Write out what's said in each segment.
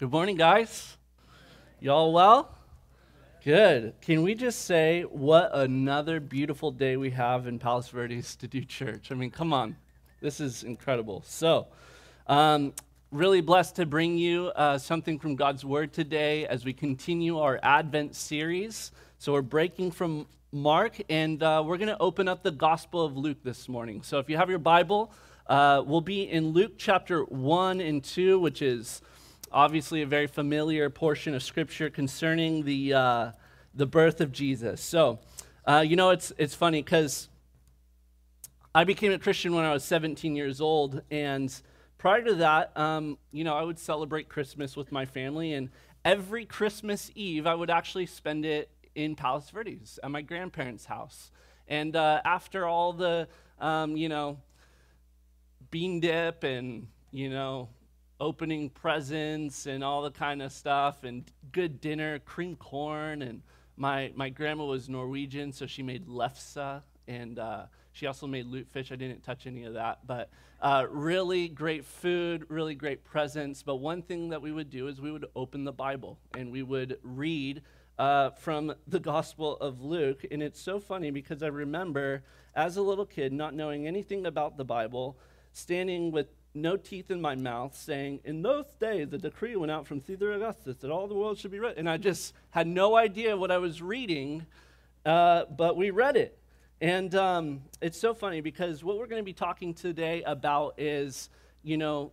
Good morning, guys. Y'all well? Good. Can we just say what another beautiful day we have in Palos Verdes to do church? I mean, come on. This is incredible. So, um, really blessed to bring you uh, something from God's Word today as we continue our Advent series. So, we're breaking from Mark and uh, we're going to open up the Gospel of Luke this morning. So, if you have your Bible, uh, we'll be in Luke chapter 1 and 2, which is obviously a very familiar portion of Scripture concerning the, uh, the birth of Jesus. So, uh, you know, it's, it's funny because I became a Christian when I was 17 years old. And prior to that, um, you know, I would celebrate Christmas with my family. And every Christmas Eve, I would actually spend it in Palos Verdes at my grandparents' house. And uh, after all the, um, you know, bean dip and, you know, opening presents and all the kind of stuff and good dinner, cream corn. And my, my grandma was Norwegian, so she made lefse. And uh, she also made lutefisk. I didn't touch any of that. But uh, really great food, really great presents. But one thing that we would do is we would open the Bible and we would read uh, from the Gospel of Luke. And it's so funny because I remember as a little kid not knowing anything about the Bible, standing with no teeth in my mouth, saying, In those days, a decree went out from Caesar Augustus that all the world should be read. And I just had no idea what I was reading, uh, but we read it. And um, it's so funny because what we're going to be talking today about is, you know,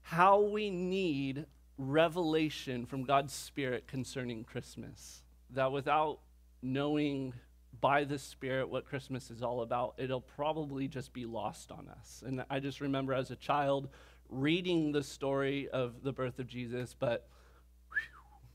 how we need revelation from God's Spirit concerning Christmas. That without knowing by the Spirit what Christmas is all about, it'll probably just be lost on us. And I just remember as a child reading the story of the birth of Jesus, but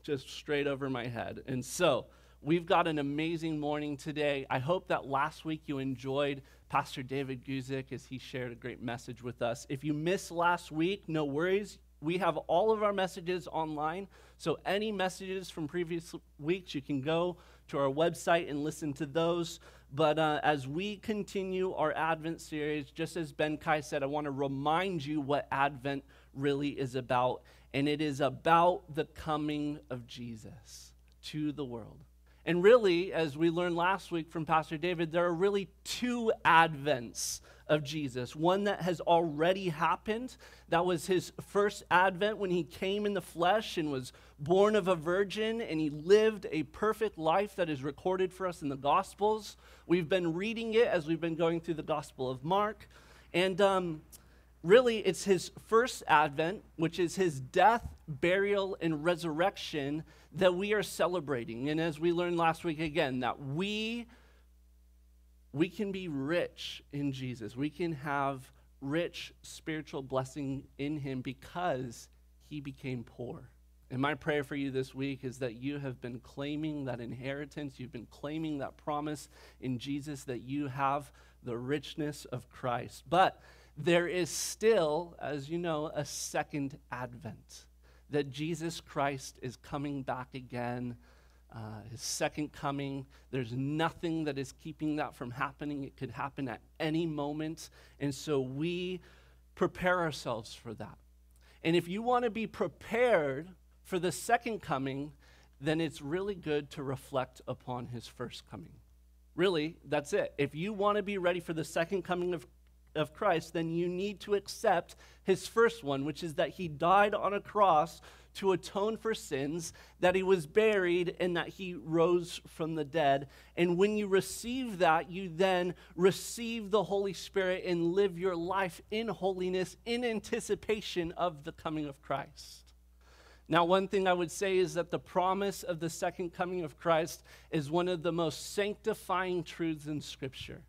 just straight over my head. And so, we've got an amazing morning today. I hope that last week you enjoyed Pastor David Guzik as he shared a great message with us. If you missed last week, no worries. We have all of our messages online. So, any messages from previous weeks, you can go to our website and listen to those. But uh, as we continue our Advent series, just as Ben Kai said, I want to remind you what Advent really is about. And it is about the coming of Jesus to the world. And really, as we learned last week from Pastor David, there are really two Advents of Jesus. One that has already happened. That was his first advent when he came in the flesh and was born of a virgin and he lived a perfect life that is recorded for us in the Gospels. We've been reading it as we've been going through the Gospel of Mark. And um, really, it's his first advent, which is his death, burial, and resurrection that we are celebrating. And as we learned last week again, that we we can be rich in Jesus. We can have rich spiritual blessing in him because he became poor. And my prayer for you this week is that you have been claiming that inheritance, you've been claiming that promise in Jesus that you have the richness of Christ. But there is still, as you know, a second advent, that Jesus Christ is coming back again uh, his second coming. There's nothing that is keeping that from happening. It could happen at any moment. And so we prepare ourselves for that. And if you want to be prepared for the second coming, then it's really good to reflect upon his first coming. Really, that's it. If you want to be ready for the second coming of, of Christ, then you need to accept his first one, which is that he died on a cross to atone for sins, that he was buried, and that he rose from the dead. And when you receive that, you then receive the Holy Spirit and live your life in holiness in anticipation of the coming of Christ. Now, one thing I would say is that the promise of the second coming of Christ is one of the most sanctifying truths in Scripture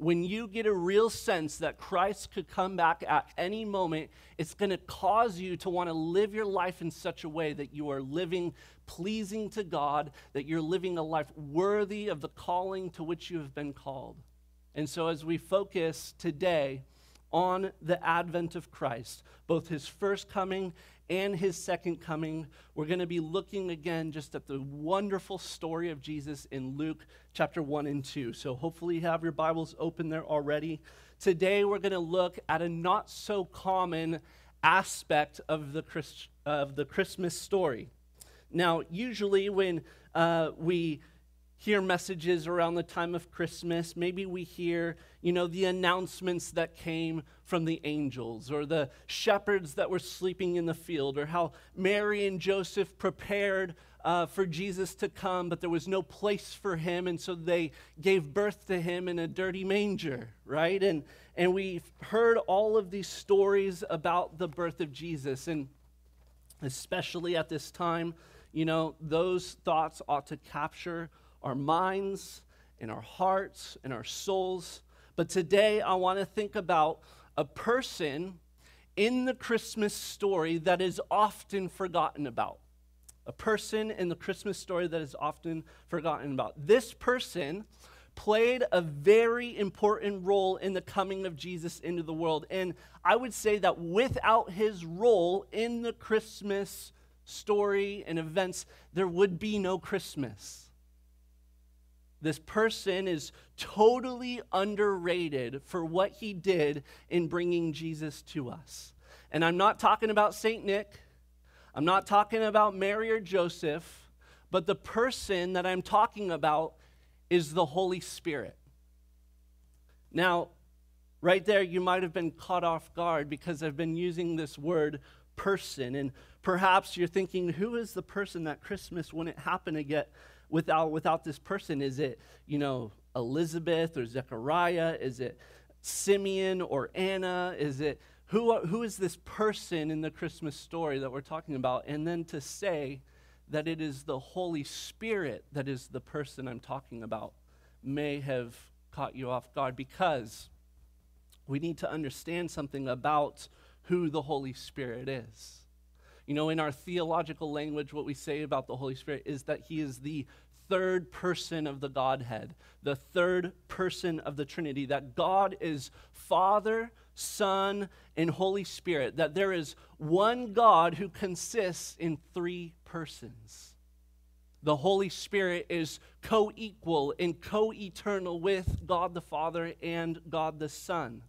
when you get a real sense that Christ could come back at any moment, it's going to cause you to want to live your life in such a way that you are living pleasing to God, that you're living a life worthy of the calling to which you have been called. And so, as we focus today on the advent of Christ, both his first coming and his second coming. We're going to be looking again just at the wonderful story of Jesus in Luke chapter 1 and 2. So hopefully you have your Bibles open there already. Today we're going to look at a not so common aspect of the, Christ, of the Christmas story. Now, usually when uh, we hear messages around the time of Christmas. Maybe we hear, you know, the announcements that came from the angels or the shepherds that were sleeping in the field or how Mary and Joseph prepared uh, for Jesus to come, but there was no place for him, and so they gave birth to him in a dirty manger, right? And, and we've heard all of these stories about the birth of Jesus, and especially at this time, you know, those thoughts ought to capture our minds and our hearts and our souls. But today I want to think about a person in the Christmas story that is often forgotten about. A person in the Christmas story that is often forgotten about. This person played a very important role in the coming of Jesus into the world. And I would say that without his role in the Christmas story and events, there would be no Christmas. This person is totally underrated for what he did in bringing Jesus to us. And I'm not talking about St. Nick, I'm not talking about Mary or Joseph, but the person that I'm talking about is the Holy Spirit. Now, right there, you might have been caught off guard because I've been using this word person. And perhaps you're thinking, who is the person that Christmas wouldn't happen to get without, without this person? Is it, you know, Elizabeth or Zechariah? Is it Simeon or Anna? Is it who, who is this person in the Christmas story that we're talking about? And then to say that it is the Holy Spirit that is the person I'm talking about may have caught you off guard because we need to understand something about who the Holy Spirit is. You know, in our theological language, what we say about the Holy Spirit is that He is the third person of the Godhead, the third person of the Trinity, that God is Father, Son, and Holy Spirit, that there is one God who consists in three persons. The Holy Spirit is co equal and co eternal with God the Father and God the Son.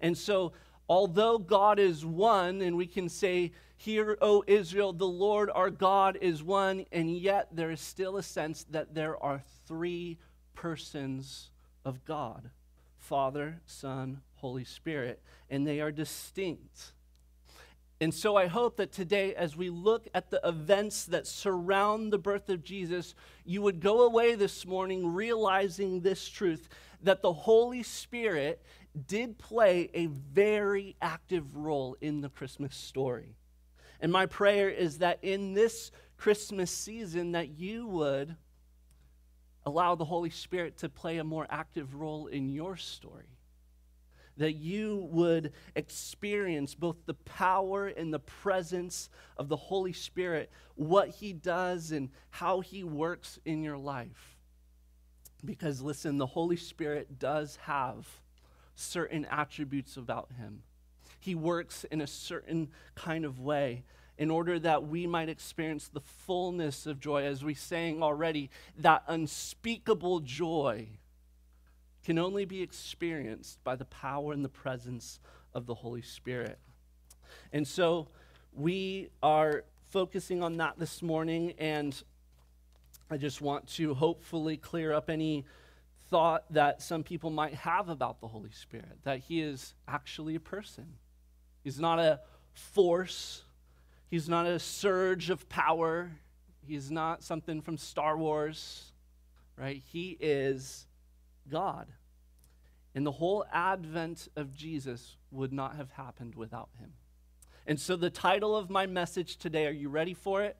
And so although God is one, and we can say, Hear, O Israel, the Lord our God is one, and yet there is still a sense that there are three persons of God Father, Son, Holy Spirit, and they are distinct. And so I hope that today, as we look at the events that surround the birth of Jesus, you would go away this morning realizing this truth that the Holy Spirit did play a very active role in the Christmas story. And my prayer is that in this Christmas season that you would allow the Holy Spirit to play a more active role in your story. That you would experience both the power and the presence of the Holy Spirit, what He does and how He works in your life. Because listen, the Holy Spirit does have certain attributes about him. He works in a certain kind of way in order that we might experience the fullness of joy. As we sang already, that unspeakable joy can only be experienced by the power and the presence of the Holy Spirit. And so we are focusing on that this morning, and I just want to hopefully clear up any thought that some people might have about the Holy Spirit, that he is actually a person. He's not a force, he's not a surge of power, he's not something from Star Wars, right? He is God. And the whole advent of Jesus would not have happened without him. And so, the title of my message today, are you ready for it?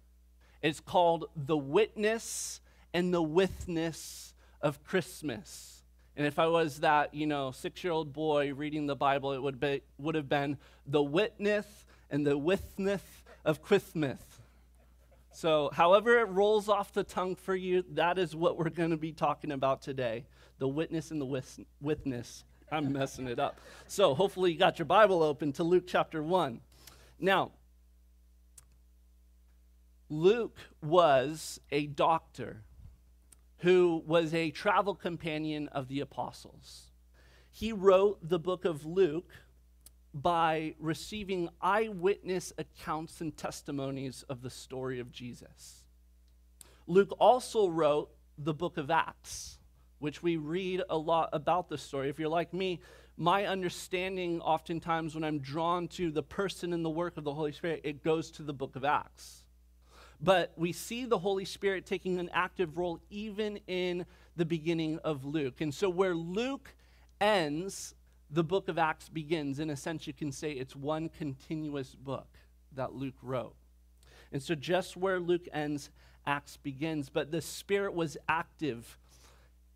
It's called The Witness and the Withness of Christmas. And if I was that, you know, six year old boy reading the Bible, it would, be, would have been the witness and the witness of Christmas. So, however it rolls off the tongue for you, that is what we're going to be talking about today the witness and the witness. I'm messing it up. So, hopefully, you got your Bible open to Luke chapter 1. Now, Luke was a doctor who was a travel companion of the apostles. He wrote the book of Luke by receiving eyewitness accounts and testimonies of the story of Jesus. Luke also wrote the book of Acts, which we read a lot about the story. If you're like me, my understanding oftentimes when I'm drawn to the person and the work of the Holy Spirit, it goes to the book of Acts. But we see the Holy Spirit taking an active role even in the beginning of Luke. And so where Luke ends, the book of Acts begins. In a sense, you can say it's one continuous book that Luke wrote. And so just where Luke ends, Acts begins. But the Spirit was active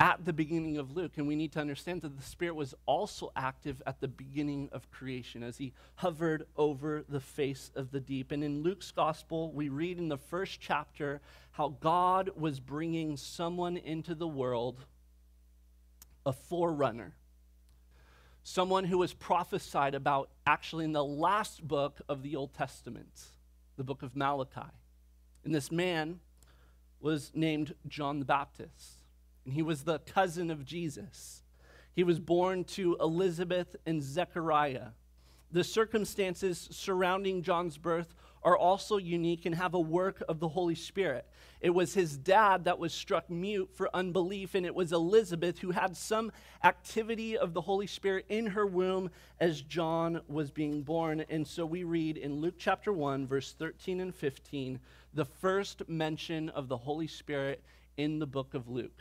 at the beginning of Luke. And we need to understand that the Spirit was also active at the beginning of creation as he hovered over the face of the deep. And in Luke's gospel, we read in the first chapter how God was bringing someone into the world, a forerunner. Someone who was prophesied about actually in the last book of the Old Testament, the book of Malachi. And this man was named John the Baptist and he was the cousin of Jesus. He was born to Elizabeth and Zechariah. The circumstances surrounding John's birth are also unique and have a work of the Holy Spirit. It was his dad that was struck mute for unbelief, and it was Elizabeth who had some activity of the Holy Spirit in her womb as John was being born. And so we read in Luke chapter 1, verse 13 and 15, the first mention of the Holy Spirit in the book of Luke.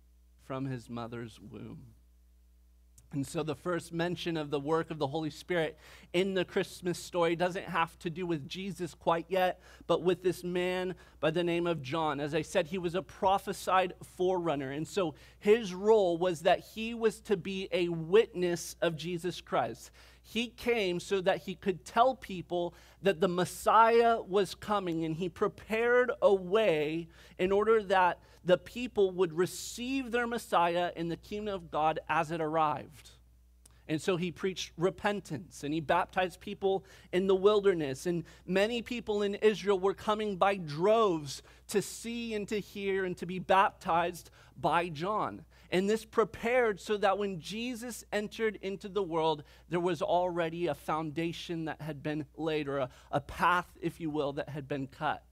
from his mother's womb. And so, the first mention of the work of the Holy Spirit in the Christmas story doesn't have to do with Jesus quite yet, but with this man by the name of John. As I said, he was a prophesied forerunner. And so, his role was that he was to be a witness of Jesus Christ. He came so that he could tell people that the Messiah was coming, and he prepared a way in order that the people would receive their Messiah in the kingdom of God as it arrived. And so he preached repentance and he baptized people in the wilderness. And many people in Israel were coming by droves to see and to hear and to be baptized by John. And this prepared so that when Jesus entered into the world, there was already a foundation that had been laid, or a, a path, if you will, that had been cut.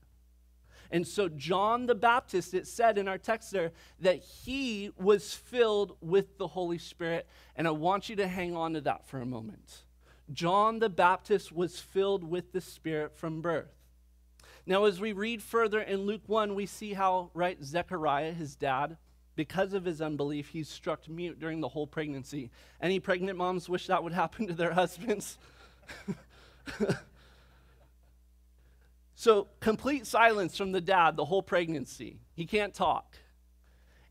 And so, John the Baptist, it said in our text there that he was filled with the Holy Spirit. And I want you to hang on to that for a moment. John the Baptist was filled with the Spirit from birth. Now, as we read further in Luke 1, we see how, right, Zechariah, his dad, because of his unbelief, he's struck mute during the whole pregnancy. Any pregnant moms wish that would happen to their husbands? So, complete silence from the dad the whole pregnancy. He can't talk.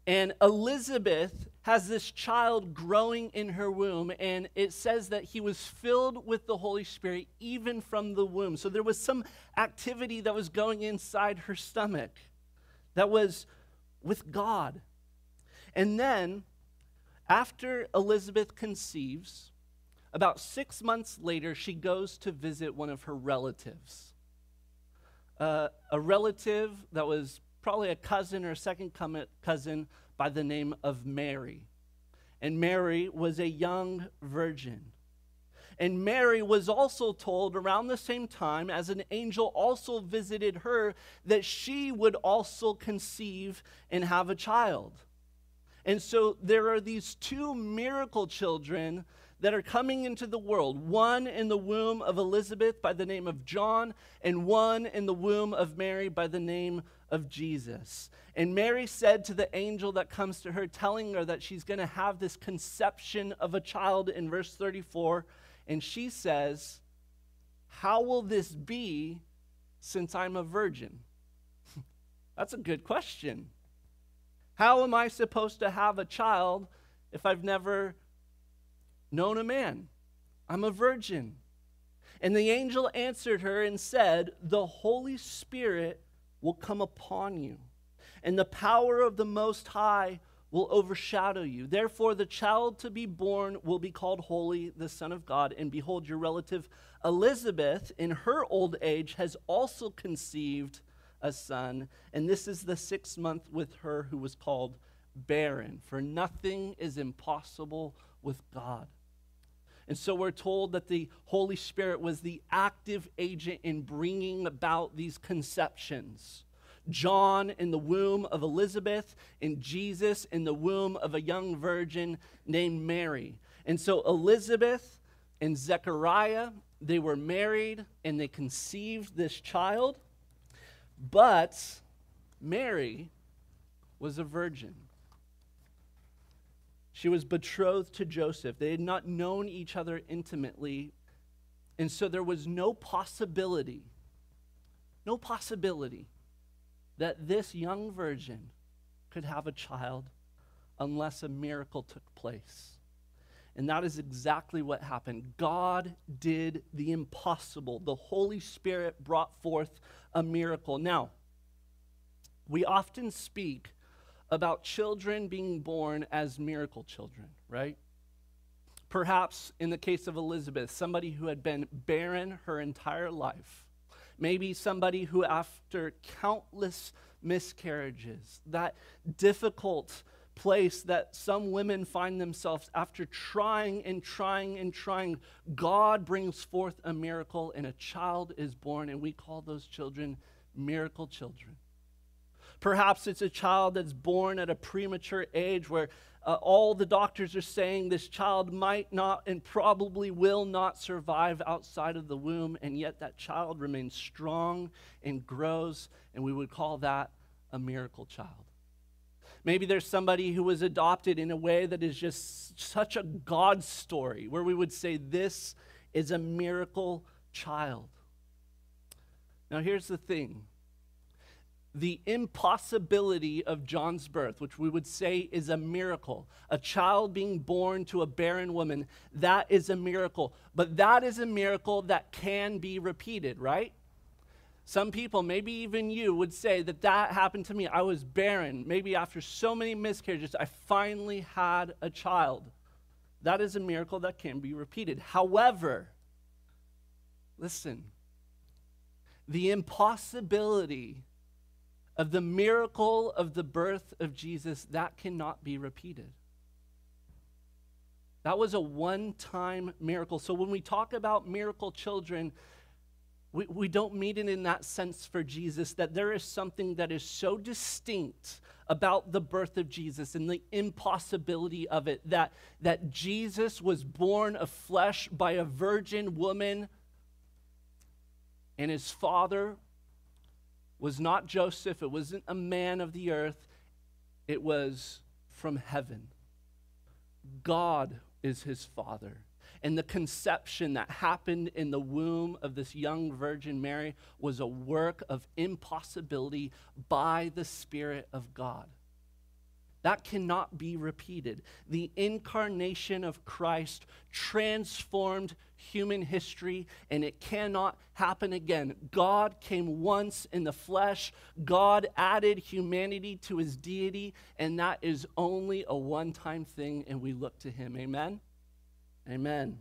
And Elizabeth has this child growing in her womb, and it says that he was filled with the Holy Spirit even from the womb. So there was some activity that was going inside her stomach that was with God. And then, after Elizabeth conceives, about six months later, she goes to visit one of her relatives uh, a relative that was probably a cousin or a second cousin by the name of Mary. And Mary was a young virgin. And Mary was also told around the same time, as an angel also visited her, that she would also conceive and have a child. And so there are these two miracle children that are coming into the world one in the womb of Elizabeth by the name of John, and one in the womb of Mary by the name of Jesus. And Mary said to the angel that comes to her, telling her that she's going to have this conception of a child in verse 34. And she says, How will this be since I'm a virgin? That's a good question. How am I supposed to have a child if I've never known a man. I'm a virgin. And the angel answered her and said, The Holy Spirit will come upon you, and the power of the Most High will overshadow you. Therefore, the child to be born will be called Holy, the Son of God. And behold, your relative Elizabeth, in her old age, has also conceived a son. And this is the sixth month with her who was called barren. For nothing is impossible with God. And so we're told that the Holy Spirit was the active agent in bringing about these conceptions. John in the womb of Elizabeth, and Jesus in the womb of a young virgin named Mary. And so Elizabeth and Zechariah, they were married and they conceived this child, but Mary was a virgin. She was betrothed to Joseph. They had not known each other intimately. And so there was no possibility, no possibility that this young virgin could have a child unless a miracle took place. And that is exactly what happened. God did the impossible. The Holy Spirit brought forth a miracle. Now, we often speak about children being born as miracle children, right? Perhaps in the case of Elizabeth, somebody who had been barren her entire life. Maybe somebody who, after countless miscarriages, that difficult place that some women find themselves after trying and trying and trying, God brings forth a miracle and a child is born, and we call those children miracle children. Perhaps it's a child that's born at a premature age where uh, all the doctors are saying this child might not and probably will not survive outside of the womb, and yet that child remains strong and grows, and we would call that a miracle child. Maybe there's somebody who was adopted in a way that is just such a God story, where we would say, This is a miracle child. Now, here's the thing the impossibility of John's birth, which we would say is a miracle, a child being born to a barren woman, that is a miracle. But that is a miracle that can be repeated, right? Some people, maybe even you, would say that that happened to me. I was barren. Maybe after so many miscarriages, I finally had a child. That is a miracle that can be repeated. However, listen, the impossibility of the miracle of the birth of Jesus, that cannot be repeated. That was a one time miracle. So when we talk about miracle children, we, we don't mean it in that sense for Jesus, that there is something that is so distinct about the birth of Jesus and the impossibility of it, that, that Jesus was born of flesh by a virgin woman, and his father was not Joseph, it wasn't a man of the earth, it was from heaven. God is his father. And the conception that happened in the womb of this young Virgin Mary was a work of impossibility by the Spirit of God. That cannot be repeated. The incarnation of Christ transformed human history, and it cannot happen again. God came once in the flesh, God added humanity to his deity, and that is only a one time thing, and we look to him. Amen? Amen.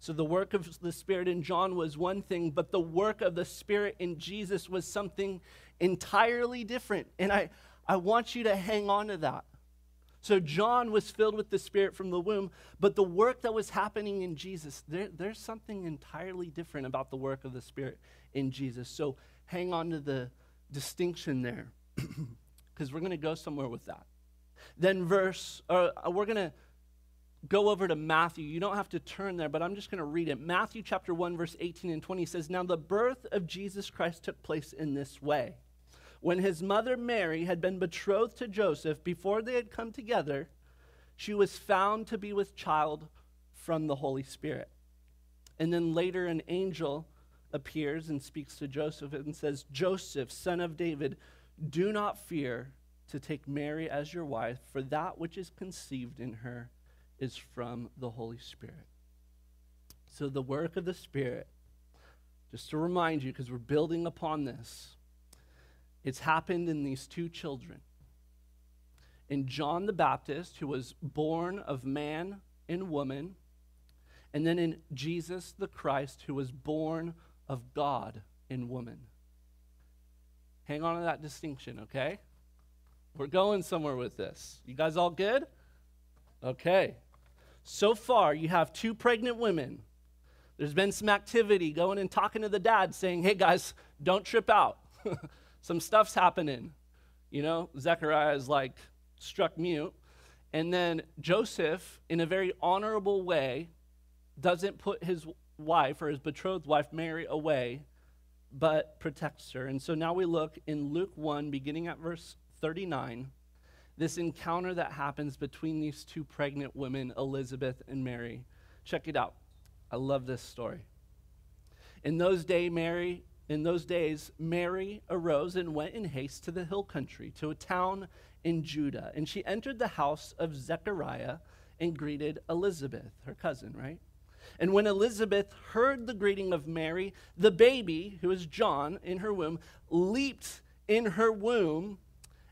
So the work of the Spirit in John was one thing, but the work of the Spirit in Jesus was something entirely different. And I, I want you to hang on to that. So John was filled with the Spirit from the womb, but the work that was happening in Jesus, there, there's something entirely different about the work of the Spirit in Jesus. So hang on to the distinction there, because we're going to go somewhere with that. Then verse, uh, we're going to go over to Matthew. You don't have to turn there, but I'm just going to read it. Matthew chapter 1, verse 18 and 20 says, Now the birth of Jesus Christ took place in this way. When his mother Mary had been betrothed to Joseph, before they had come together, she was found to be with child from the Holy Spirit. And then later, an angel appears and speaks to Joseph and says, Joseph, son of David, do not fear to take Mary as your wife, for that which is conceived in her is from the Holy Spirit. So, the work of the Spirit just to remind you, because we're building upon this, it's happened in these two children. In John the Baptist, who was born of man and woman, and then in Jesus the Christ, who was born of God and woman. Hang on to that distinction, okay? We're going somewhere with this. You guys all good? Okay. So far, you have two pregnant women. There's been some activity going and talking to the dad saying, hey guys, don't trip out. some stuff's happening. You know, Zechariah is like struck mute. And then Joseph, in a very honorable way, doesn't put his wife or his betrothed wife, Mary, away, but protects her. And so now we look in Luke 1, beginning at verse 39, this encounter that happens between these two pregnant women, Elizabeth and Mary. Check it out. I love this story. In those day, Mary, in those days, Mary arose and went in haste to the hill country, to a town in Judah. And she entered the house of Zechariah and greeted Elizabeth, her cousin, right? And when Elizabeth heard the greeting of Mary, the baby, who is John, in her womb, leaped in her womb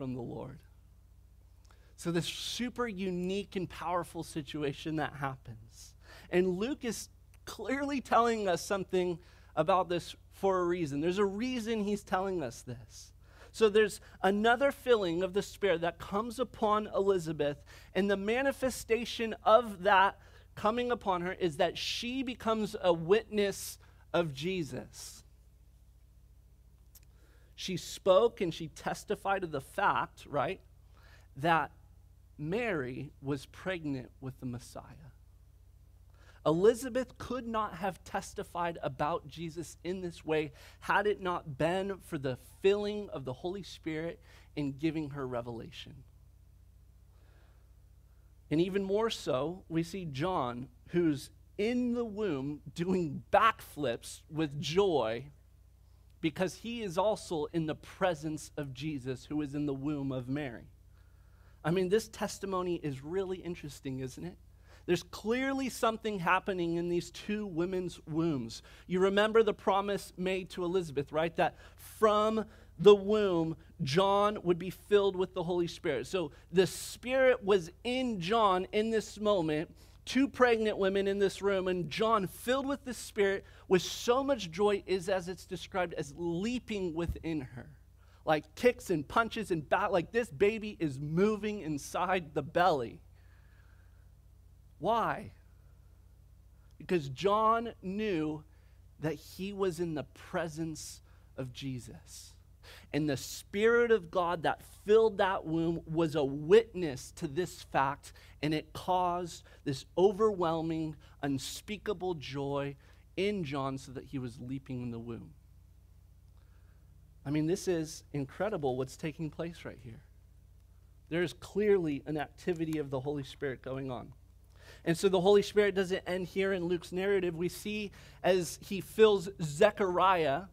from the Lord. So, this super unique and powerful situation that happens. And Luke is clearly telling us something about this for a reason. There's a reason he's telling us this. So there's another filling of the Spirit that comes upon Elizabeth, and the manifestation of that coming upon her is that she becomes a witness of Jesus. She spoke and she testified to the fact, right, that Mary was pregnant with the Messiah. Elizabeth could not have testified about Jesus in this way had it not been for the filling of the Holy Spirit in giving her revelation. And even more so, we see John, who's in the womb doing backflips with joy because he is also in the presence of Jesus, who is in the womb of Mary. I mean, this testimony is really interesting, isn't it? There's clearly something happening in these two women's wombs. You remember the promise made to Elizabeth, right? That from the womb, John would be filled with the Holy Spirit. So the Spirit was in John in this moment two pregnant women in this room, and John, filled with the Spirit, with so much joy, is as it's described as leaping within her. Like kicks and punches and bat, like this baby is moving inside the belly. Why? Because John knew that he was in the presence of Jesus. And the Spirit of God that filled that womb was a witness to this fact, and it caused this overwhelming, unspeakable joy in John so that he was leaping in the womb. I mean, this is incredible what's taking place right here. There's clearly an activity of the Holy Spirit going on. And so the Holy Spirit doesn't end here in Luke's narrative. We see as he fills Zechariah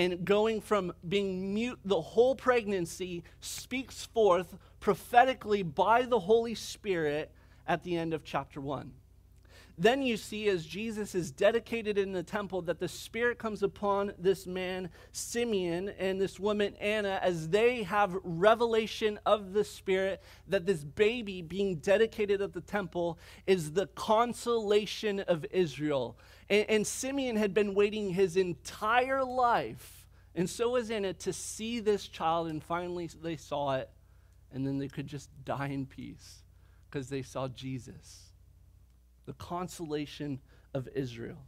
and going from being mute the whole pregnancy speaks forth prophetically by the Holy Spirit at the end of chapter 1. Then you see, as Jesus is dedicated in the temple, that the Spirit comes upon this man, Simeon, and this woman, Anna, as they have revelation of the Spirit, that this baby being dedicated at the temple is the consolation of Israel. And, and Simeon had been waiting his entire life, and so was Anna, to see this child, and finally they saw it, and then they could just die in peace because they saw Jesus the consolation of Israel.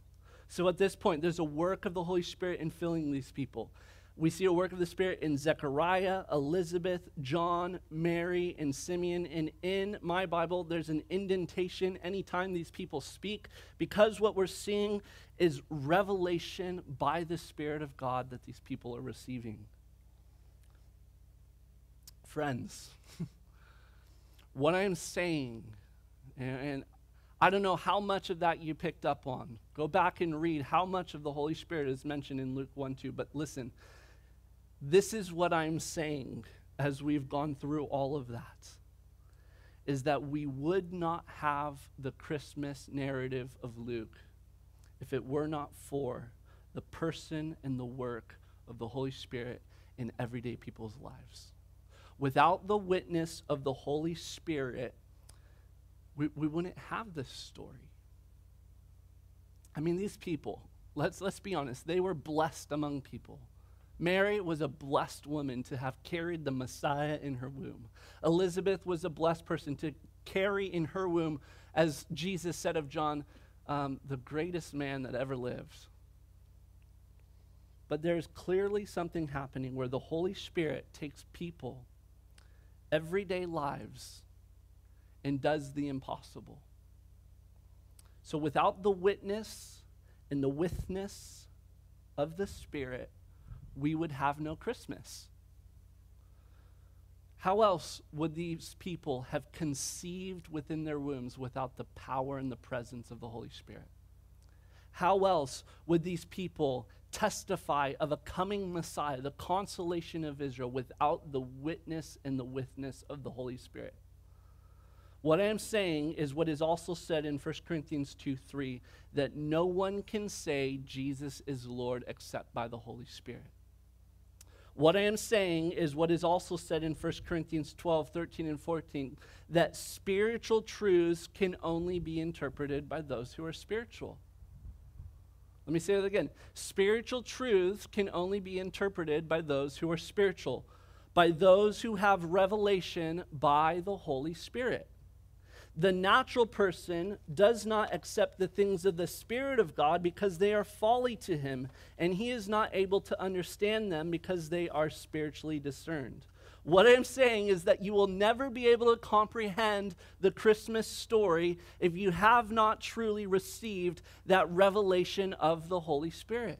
So at this point, there's a work of the Holy Spirit in filling these people. We see a work of the Spirit in Zechariah, Elizabeth, John, Mary, and Simeon. And in my Bible, there's an indentation anytime these people speak because what we're seeing is revelation by the Spirit of God that these people are receiving. Friends, what I am saying, and, I don't know how much of that you picked up on. Go back and read how much of the Holy Spirit is mentioned in Luke 1 2. But listen, this is what I'm saying as we've gone through all of that is that we would not have the Christmas narrative of Luke if it were not for the person and the work of the Holy Spirit in everyday people's lives. Without the witness of the Holy Spirit, we, we wouldn't have this story. I mean, these people, let's, let's be honest, they were blessed among people. Mary was a blessed woman to have carried the Messiah in her womb. Elizabeth was a blessed person to carry in her womb, as Jesus said of John, um, the greatest man that ever lived. But there's clearly something happening where the Holy Spirit takes people, everyday lives, and does the impossible. So without the witness and the witness of the Spirit, we would have no Christmas. How else would these people have conceived within their wombs without the power and the presence of the Holy Spirit? How else would these people testify of a coming Messiah, the consolation of Israel, without the witness and the witness of the Holy Spirit? What I am saying is what is also said in 1 Corinthians 2 3 that no one can say Jesus is Lord except by the Holy Spirit. What I am saying is what is also said in 1 Corinthians 12, 13, and 14 that spiritual truths can only be interpreted by those who are spiritual. Let me say that again. Spiritual truths can only be interpreted by those who are spiritual, by those who have revelation by the Holy Spirit. The natural person does not accept the things of the Spirit of God because they are folly to him, and he is not able to understand them because they are spiritually discerned. What I'm saying is that you will never be able to comprehend the Christmas story if you have not truly received that revelation of the Holy Spirit.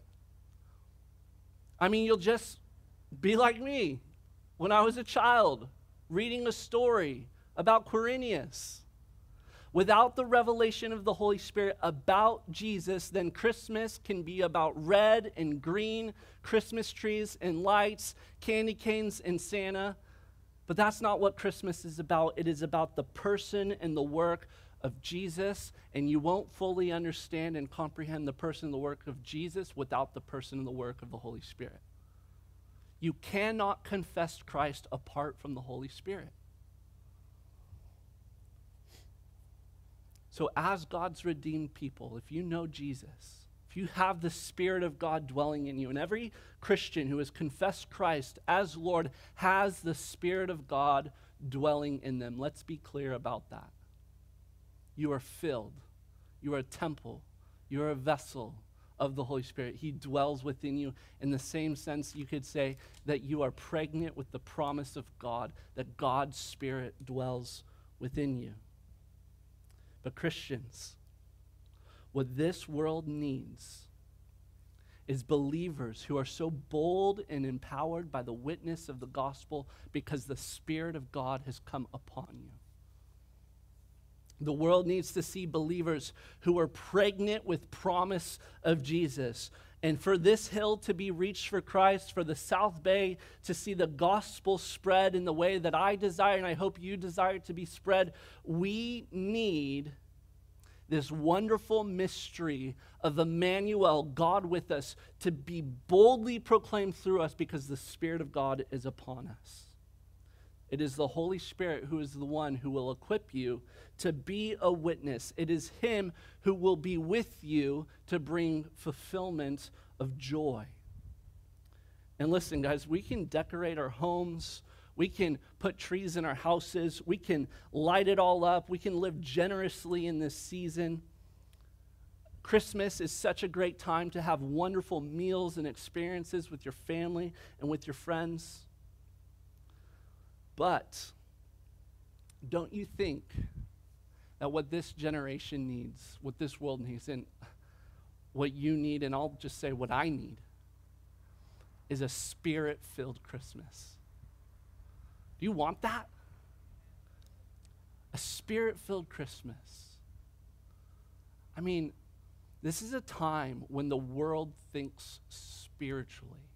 I mean, you'll just be like me when I was a child reading a story about Quirinius Without the revelation of the Holy Spirit about Jesus, then Christmas can be about red and green, Christmas trees and lights, candy canes and Santa. But that's not what Christmas is about. It is about the person and the work of Jesus, and you won't fully understand and comprehend the person and the work of Jesus without the person and the work of the Holy Spirit. You cannot confess Christ apart from the Holy Spirit. So, as God's redeemed people, if you know Jesus, if you have the Spirit of God dwelling in you, and every Christian who has confessed Christ as Lord has the Spirit of God dwelling in them, let's be clear about that. You are filled, you are a temple, you are a vessel of the Holy Spirit. He dwells within you. In the same sense, you could say that you are pregnant with the promise of God, that God's Spirit dwells within you. But, Christians, what this world needs is believers who are so bold and empowered by the witness of the gospel because the Spirit of God has come upon you. The world needs to see believers who are pregnant with promise of Jesus. And for this hill to be reached for Christ, for the South Bay to see the gospel spread in the way that I desire and I hope you desire to be spread, we need this wonderful mystery of Emmanuel, God with us, to be boldly proclaimed through us because the Spirit of God is upon us. It is the Holy Spirit who is the one who will equip you to be a witness. It is Him who will be with you to bring fulfillment of joy. And listen, guys, we can decorate our homes, we can put trees in our houses. We can light it all up. We can live generously in this season. Christmas is such a great time to have wonderful meals and experiences with your family and with your friends. But don't you think that what this generation needs, what this world needs, and what you need, and I'll just say what I need, is a spirit filled Christmas? Do you want that? A spirit filled Christmas. I mean, this is a time when the world thinks spiritually.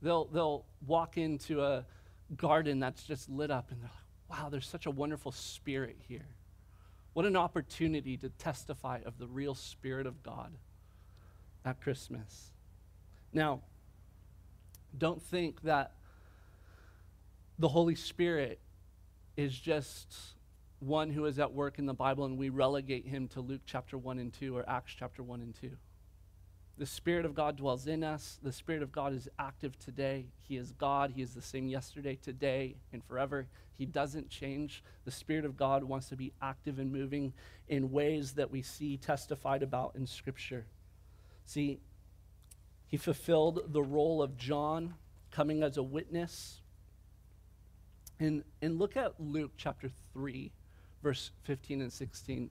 They'll, they'll walk into a garden that's just lit up and they're like, wow, there's such a wonderful spirit here. What an opportunity to testify of the real Spirit of God at Christmas. Now, don't think that the Holy Spirit is just one who is at work in the Bible and we relegate him to Luke chapter 1 and 2 or Acts chapter 1 and 2. The Spirit of God dwells in us. The Spirit of God is active today. He is God. He is the same yesterday, today, and forever. He doesn't change. The Spirit of God wants to be active and moving in ways that we see testified about in Scripture. See, he fulfilled the role of John coming as a witness. And, and look at Luke chapter 3 verse 15 and 16.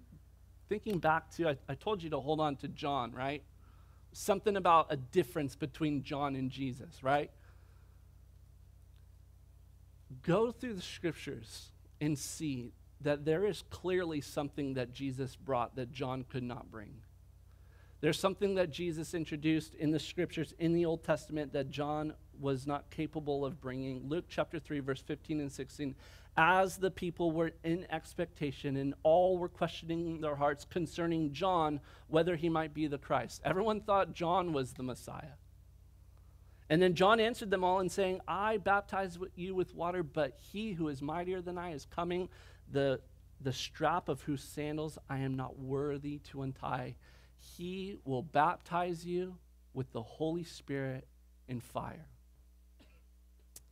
Thinking back to, I, I told you to hold on to John, right? Something about a difference between John and Jesus, right? Go through the scriptures and see that there is clearly something that Jesus brought that John could not bring. There's something that Jesus introduced in the scriptures in the Old Testament that John was not capable of bringing. Luke chapter 3, verse 15 and 16 as the people were in expectation and all were questioning their hearts concerning John whether he might be the Christ. Everyone thought John was the Messiah. And then John answered them all in saying, I baptize you with water, but he who is mightier than I is coming, the, the strap of whose sandals I am not worthy to untie. He will baptize you with the Holy Spirit and fire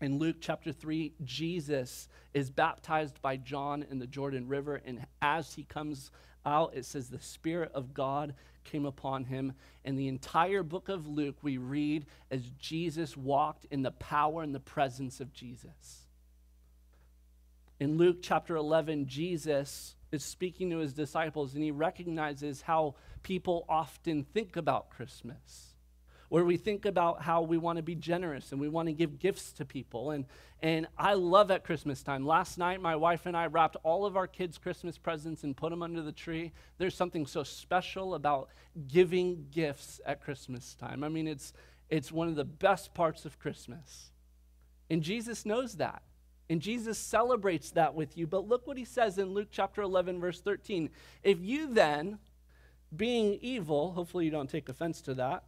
in Luke chapter 3, Jesus is baptized by John in the Jordan River. And as he comes out, it says the Spirit of God came upon him. In the entire book of Luke, we read as Jesus walked in the power and the presence of Jesus. In Luke chapter 11, Jesus is speaking to his disciples and he recognizes how people often think about Christmas where we think about how we want to be generous and we want to give gifts to people. And, and I love at Christmas time. Last night, my wife and I wrapped all of our kids' Christmas presents and put them under the tree. There's something so special about giving gifts at Christmas time. I mean, it's, it's one of the best parts of Christmas. And Jesus knows that. And Jesus celebrates that with you. But look what he says in Luke chapter 11, verse 13. If you then, being evil, hopefully you don't take offense to that,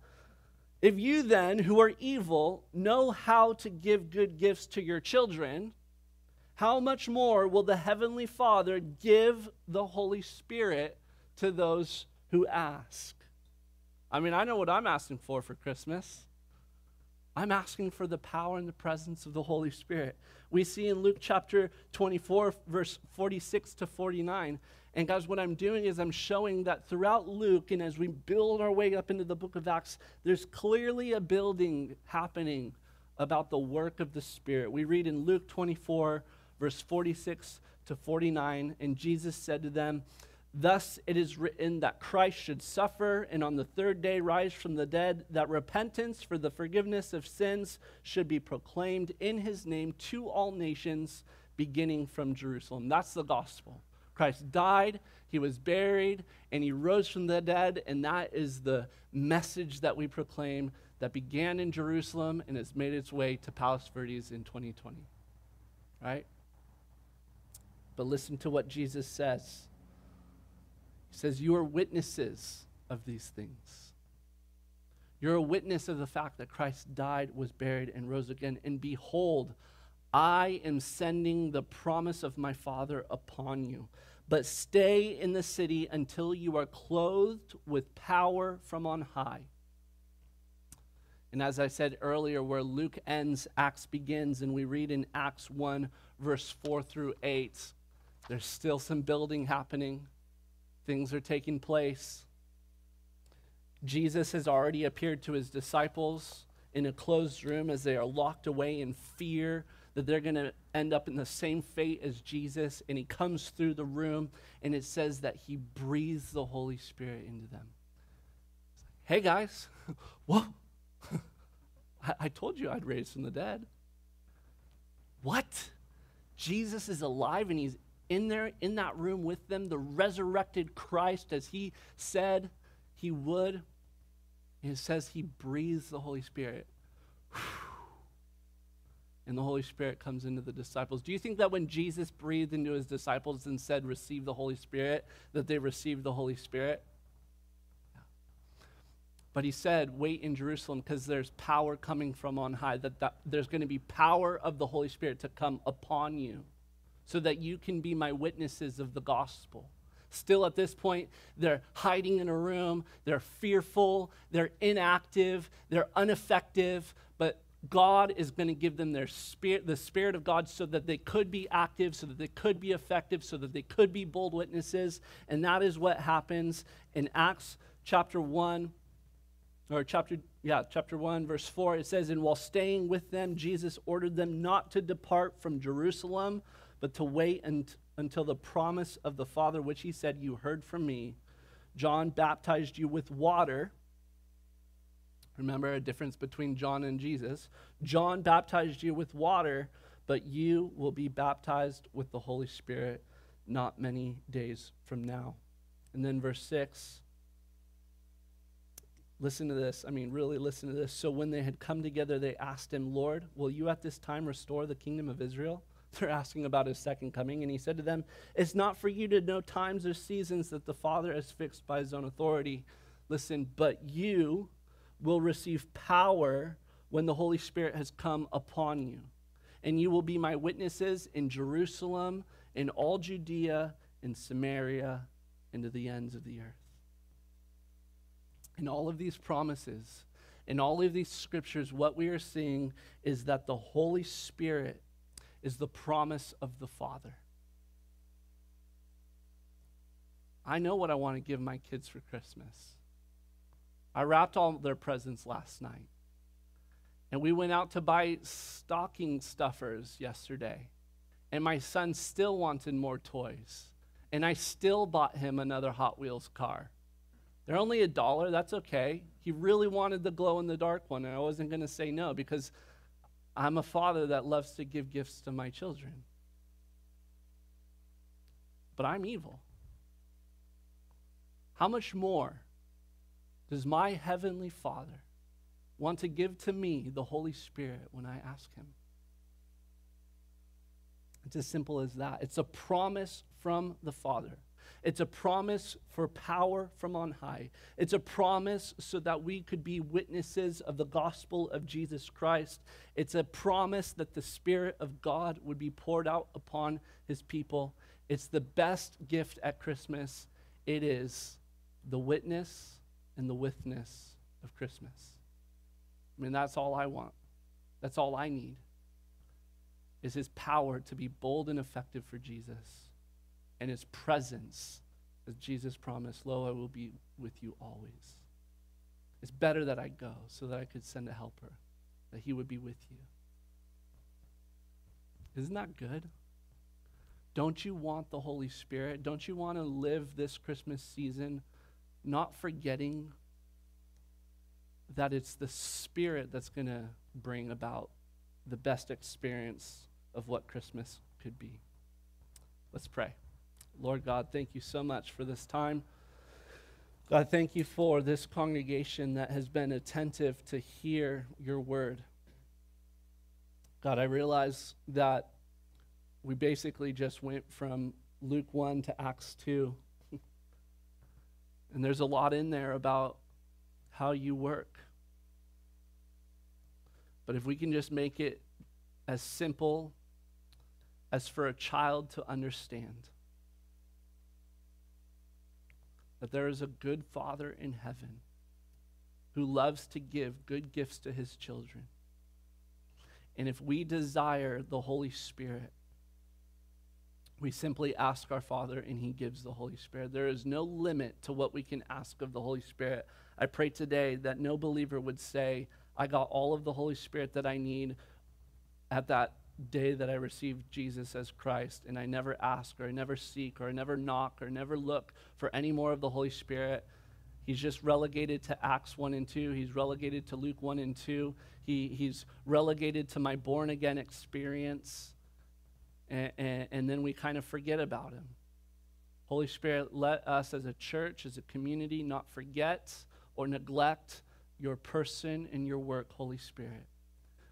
if you then, who are evil, know how to give good gifts to your children, how much more will the Heavenly Father give the Holy Spirit to those who ask? I mean, I know what I'm asking for for Christmas. I'm asking for the power and the presence of the Holy Spirit. We see in Luke chapter 24, verse 46 to 49, and guys, what I'm doing is I'm showing that throughout Luke, and as we build our way up into the book of Acts, there's clearly a building happening about the work of the Spirit. We read in Luke 24, verse 46 to 49, and Jesus said to them, Thus it is written that Christ should suffer and on the third day rise from the dead, that repentance for the forgiveness of sins should be proclaimed in his name to all nations, beginning from Jerusalem. That's the gospel. Christ died, he was buried, and he rose from the dead. And that is the message that we proclaim that began in Jerusalem and has made its way to Palos Verdes in 2020. Right? But listen to what Jesus says. He says, You are witnesses of these things. You're a witness of the fact that Christ died, was buried, and rose again. And behold, I am sending the promise of my Father upon you. But stay in the city until you are clothed with power from on high. And as I said earlier, where Luke ends, Acts begins, and we read in Acts 1, verse 4 through 8, there's still some building happening. Things are taking place. Jesus has already appeared to his disciples in a closed room as they are locked away in fear that they're going to end up in the same fate as Jesus. And he comes through the room, and it says that he breathes the Holy Spirit into them. Hey, guys, whoa. I, I told you I'd raise from the dead. What? Jesus is alive and he's in there in that room with them, the resurrected Christ, as he said he would. And it says he breathes the Holy Spirit. And the Holy Spirit comes into the disciples. Do you think that when Jesus breathed into his disciples and said, Receive the Holy Spirit, that they received the Holy Spirit? But he said, Wait in Jerusalem because there's power coming from on high, that, that there's going to be power of the Holy Spirit to come upon you so that you can be my witnesses of the gospel. Still, at this point, they're hiding in a room, they're fearful, they're inactive, they're ineffective, God is going to give them their spirit, the Spirit of God, so that they could be active, so that they could be effective, so that they could be bold witnesses. And that is what happens in Acts chapter 1, or chapter, yeah, chapter 1, verse 4. It says, And while staying with them, Jesus ordered them not to depart from Jerusalem, but to wait and, until the promise of the Father, which he said, You heard from me. John baptized you with water. Remember a difference between John and Jesus. John baptized you with water, but you will be baptized with the Holy Spirit not many days from now. And then verse 6 Listen to this. I mean, really listen to this. So when they had come together, they asked him, Lord, will you at this time restore the kingdom of Israel? They're asking about his second coming. And he said to them, It's not for you to know times or seasons that the Father has fixed by his own authority. Listen, but you will receive power when the Holy Spirit has come upon you. And you will be my witnesses in Jerusalem, in all Judea, in Samaria, and to the ends of the earth. In all of these promises, in all of these scriptures, what we are seeing is that the Holy Spirit is the promise of the Father. I know what I want to give my kids for Christmas. I wrapped all their presents last night. And we went out to buy stocking stuffers yesterday. And my son still wanted more toys. And I still bought him another Hot Wheels car. They're only a dollar, that's okay. He really wanted the glow in the dark one, and I wasn't going to say no because I'm a father that loves to give gifts to my children. But I'm evil. How much more does my heavenly Father want to give to me the Holy Spirit when I ask Him? It's as simple as that. It's a promise from the Father. It's a promise for power from on high. It's a promise so that we could be witnesses of the gospel of Jesus Christ. It's a promise that the Spirit of God would be poured out upon his people. It's the best gift at Christmas. It is the witness and the witness of Christmas. I mean, that's all I want. That's all I need. Is his power to be bold and effective for Jesus and his presence, as Jesus promised, Lo, I will be with you always. It's better that I go so that I could send a helper, that he would be with you. Isn't that good? Don't you want the Holy Spirit? Don't you want to live this Christmas season not forgetting that it's the Spirit that's going to bring about the best experience of what Christmas could be? Let's pray. Lord God, thank you so much for this time. God, thank you for this congregation that has been attentive to hear your word. God, I realize that we basically just went from Luke 1 to Acts 2. And there's a lot in there about how you work. But if we can just make it as simple as for a child to understand that there is a good Father in heaven who loves to give good gifts to his children. And if we desire the Holy Spirit, we simply ask our Father and He gives the Holy Spirit. There is no limit to what we can ask of the Holy Spirit. I pray today that no believer would say, I got all of the Holy Spirit that I need at that day that I received Jesus as Christ, and I never ask or I never seek or I never knock or never look for any more of the Holy Spirit. He's just relegated to Acts 1 and 2. He's relegated to Luke 1 and 2. He, he's relegated to my born again experience and, and, and then we kind of forget about him. Holy Spirit, let us as a church, as a community, not forget or neglect your person and your work, Holy Spirit.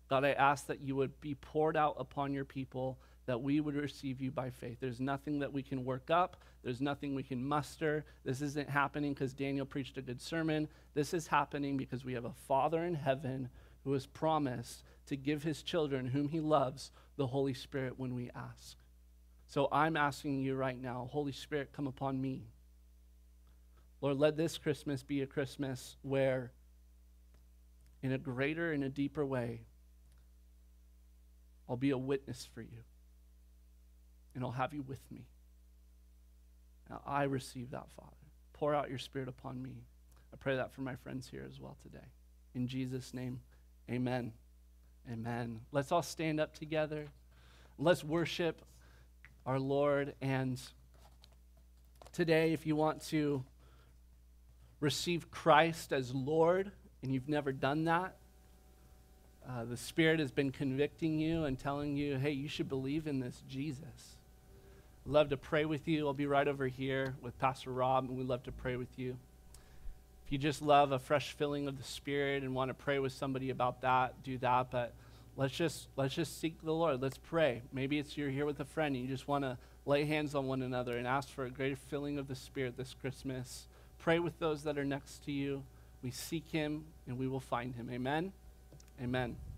God, I ask that you would be poured out upon your people, that we would receive you by faith. There's nothing that we can work up, there's nothing we can muster. This isn't happening because Daniel preached a good sermon. This is happening because we have a Father in heaven who has promised to give his children, whom he loves, the Holy Spirit when we ask. So I'm asking you right now, Holy Spirit, come upon me. Lord, let this Christmas be a Christmas where, in a greater and a deeper way, I'll be a witness for you. And I'll have you with me. Now, I receive that, Father. Pour out your Spirit upon me. I pray that for my friends here as well today. In Jesus' name, amen. Amen. Let's all stand up together. Let's worship our Lord. And today, if you want to receive Christ as Lord and you've never done that, uh, the Spirit has been convicting you and telling you, hey, you should believe in this Jesus. Love to pray with you. I'll be right over here with Pastor Rob, and we'd love to pray with you. You just love a fresh filling of the Spirit and want to pray with somebody about that, do that. But let's just let's just seek the Lord. Let's pray. Maybe it's you're here with a friend and you just want to lay hands on one another and ask for a greater filling of the Spirit this Christmas. Pray with those that are next to you. We seek Him and we will find Him. Amen. Amen.